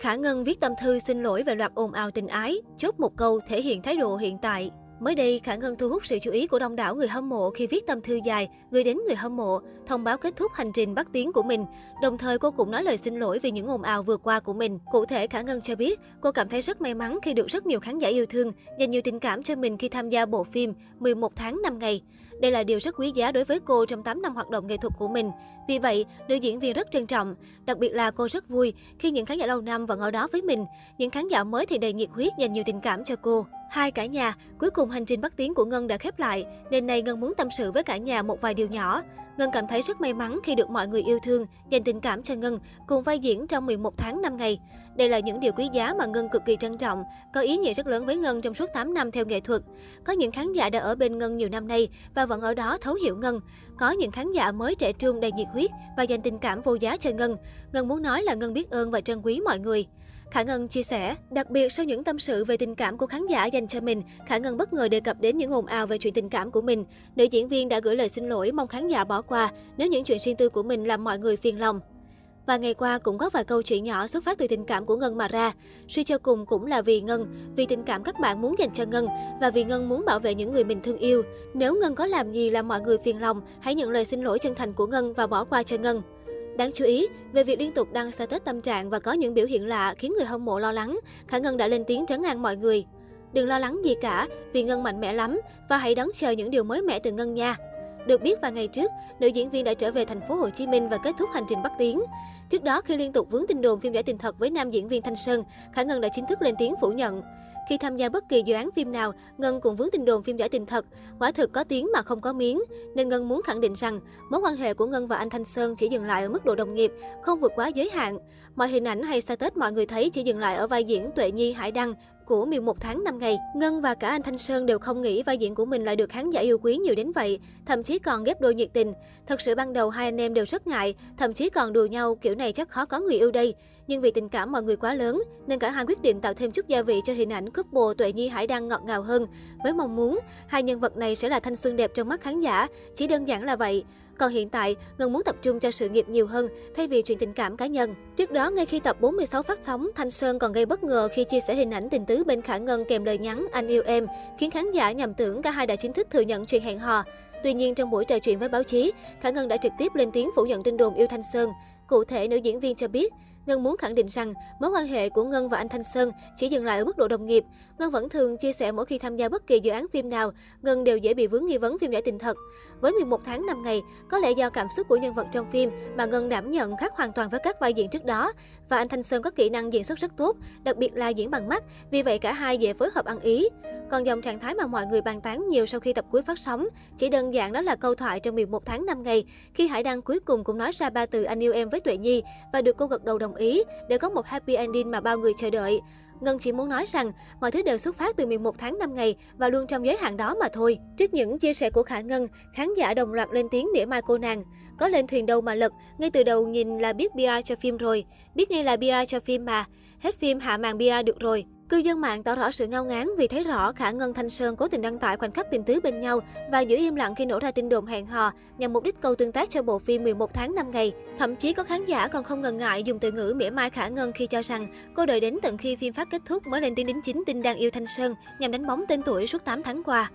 Khả Ngân viết tâm thư xin lỗi về loạt ồn ào tình ái, chốt một câu thể hiện thái độ hiện tại. Mới đây, Khả Ngân thu hút sự chú ý của đông đảo người hâm mộ khi viết tâm thư dài gửi đến người hâm mộ, thông báo kết thúc hành trình bắt tiếng của mình. Đồng thời cô cũng nói lời xin lỗi vì những ồn ào vừa qua của mình. Cụ thể, Khả Ngân cho biết cô cảm thấy rất may mắn khi được rất nhiều khán giả yêu thương, dành nhiều tình cảm cho mình khi tham gia bộ phim 11 tháng 5 ngày. Đây là điều rất quý giá đối với cô trong 8 năm hoạt động nghệ thuật của mình. Vì vậy, nữ diễn viên rất trân trọng. Đặc biệt là cô rất vui khi những khán giả lâu năm vẫn ở đó với mình. Những khán giả mới thì đầy nhiệt huyết dành nhiều tình cảm cho cô. Hai cả nhà, cuối cùng hành trình bắt tiếng của Ngân đã khép lại, nên nay Ngân muốn tâm sự với cả nhà một vài điều nhỏ. Ngân cảm thấy rất may mắn khi được mọi người yêu thương, dành tình cảm cho Ngân, cùng vai diễn trong 11 tháng 5 ngày. Đây là những điều quý giá mà Ngân cực kỳ trân trọng, có ý nghĩa rất lớn với Ngân trong suốt 8 năm theo nghệ thuật. Có những khán giả đã ở bên Ngân nhiều năm nay và vẫn ở đó thấu hiểu Ngân. Có những khán giả mới trẻ trung đầy nhiệt huyết và dành tình cảm vô giá cho Ngân. Ngân muốn nói là Ngân biết ơn và trân quý mọi người. Khả Ngân chia sẻ, đặc biệt sau những tâm sự về tình cảm của khán giả dành cho mình, Khả Ngân bất ngờ đề cập đến những ồn ào về chuyện tình cảm của mình. Nữ diễn viên đã gửi lời xin lỗi mong khán giả bỏ qua nếu những chuyện riêng tư của mình làm mọi người phiền lòng. Và ngày qua cũng có vài câu chuyện nhỏ xuất phát từ tình cảm của Ngân mà ra. Suy cho cùng cũng là vì Ngân, vì tình cảm các bạn muốn dành cho Ngân và vì Ngân muốn bảo vệ những người mình thương yêu. Nếu Ngân có làm gì làm mọi người phiền lòng, hãy nhận lời xin lỗi chân thành của Ngân và bỏ qua cho Ngân. Đáng chú ý, về việc liên tục đăng status tâm trạng và có những biểu hiện lạ khiến người hâm mộ lo lắng, Khả Ngân đã lên tiếng trấn an mọi người. Đừng lo lắng gì cả, vì Ngân mạnh mẽ lắm và hãy đón chờ những điều mới mẻ từ Ngân nha. Được biết vài ngày trước, nữ diễn viên đã trở về thành phố Hồ Chí Minh và kết thúc hành trình bắt tiếng. Trước đó khi liên tục vướng tin đồn phim giải tình thật với nam diễn viên Thanh Sơn, Khả Ngân đã chính thức lên tiếng phủ nhận. Khi tham gia bất kỳ dự án phim nào, Ngân cũng vướng tin đồn phim giải tình thật. Quả thực có tiếng mà không có miếng. Nên Ngân muốn khẳng định rằng mối quan hệ của Ngân và anh Thanh Sơn chỉ dừng lại ở mức độ đồng nghiệp, không vượt quá giới hạn. Mọi hình ảnh hay status mọi người thấy chỉ dừng lại ở vai diễn Tuệ Nhi Hải Đăng của 11 tháng 5 ngày. Ngân và cả anh Thanh Sơn đều không nghĩ vai diễn của mình lại được khán giả yêu quý nhiều đến vậy, thậm chí còn ghép đôi nhiệt tình. Thật sự ban đầu hai anh em đều rất ngại, thậm chí còn đùa nhau kiểu này chắc khó có người yêu đây. Nhưng vì tình cảm mọi người quá lớn, nên cả hai quyết định tạo thêm chút gia vị cho hình ảnh couple Tuệ Nhi Hải Đăng ngọt ngào hơn. Với mong muốn, hai nhân vật này sẽ là thanh xuân đẹp trong mắt khán giả. Chỉ đơn giản là vậy. Còn hiện tại, Ngân muốn tập trung cho sự nghiệp nhiều hơn thay vì chuyện tình cảm cá nhân. Trước đó, ngay khi tập 46 phát sóng, Thanh Sơn còn gây bất ngờ khi chia sẻ hình ảnh tình tứ bên Khả Ngân kèm lời nhắn anh yêu em, khiến khán giả nhầm tưởng cả hai đã chính thức thừa nhận chuyện hẹn hò. Tuy nhiên, trong buổi trò chuyện với báo chí, Khả Ngân đã trực tiếp lên tiếng phủ nhận tin đồn yêu Thanh Sơn. Cụ thể, nữ diễn viên cho biết, Ngân muốn khẳng định rằng mối quan hệ của Ngân và anh Thanh Sơn chỉ dừng lại ở mức độ đồng nghiệp. Ngân vẫn thường chia sẻ mỗi khi tham gia bất kỳ dự án phim nào, Ngân đều dễ bị vướng nghi vấn phim giải tình thật. Với 11 tháng 5 ngày, có lẽ do cảm xúc của nhân vật trong phim mà Ngân đảm nhận khác hoàn toàn với các vai diễn trước đó. Và anh Thanh Sơn có kỹ năng diễn xuất rất tốt, đặc biệt là diễn bằng mắt, vì vậy cả hai dễ phối hợp ăn ý. Còn dòng trạng thái mà mọi người bàn tán nhiều sau khi tập cuối phát sóng, chỉ đơn giản đó là câu thoại trong 11 tháng 5 ngày, khi Hải Đăng cuối cùng cũng nói ra ba từ anh yêu em với Tuệ Nhi và được cô gật đầu đồng ý để có một happy ending mà bao người chờ đợi. Ngân chỉ muốn nói rằng mọi thứ đều xuất phát từ 11 tháng 5 ngày và luôn trong giới hạn đó mà thôi. Trước những chia sẻ của Khả Ngân, khán giả đồng loạt lên tiếng mỉa mai cô nàng. Có lên thuyền đâu mà lật, ngay từ đầu nhìn là biết PR cho phim rồi, biết ngay là PR cho phim mà. Hết phim hạ màn PR được rồi. Cư dân mạng tỏ rõ sự ngao ngán vì thấy rõ Khả Ngân Thanh Sơn cố tình đăng tải khoảnh khắc tình tứ bên nhau và giữ im lặng khi nổ ra tin đồn hẹn hò nhằm mục đích câu tương tác cho bộ phim 11 tháng 5 ngày. Thậm chí có khán giả còn không ngần ngại dùng từ ngữ mỉa mai Khả Ngân khi cho rằng cô đợi đến tận khi phim phát kết thúc mới lên tiếng đính chính tin đang yêu Thanh Sơn nhằm đánh bóng tên tuổi suốt 8 tháng qua.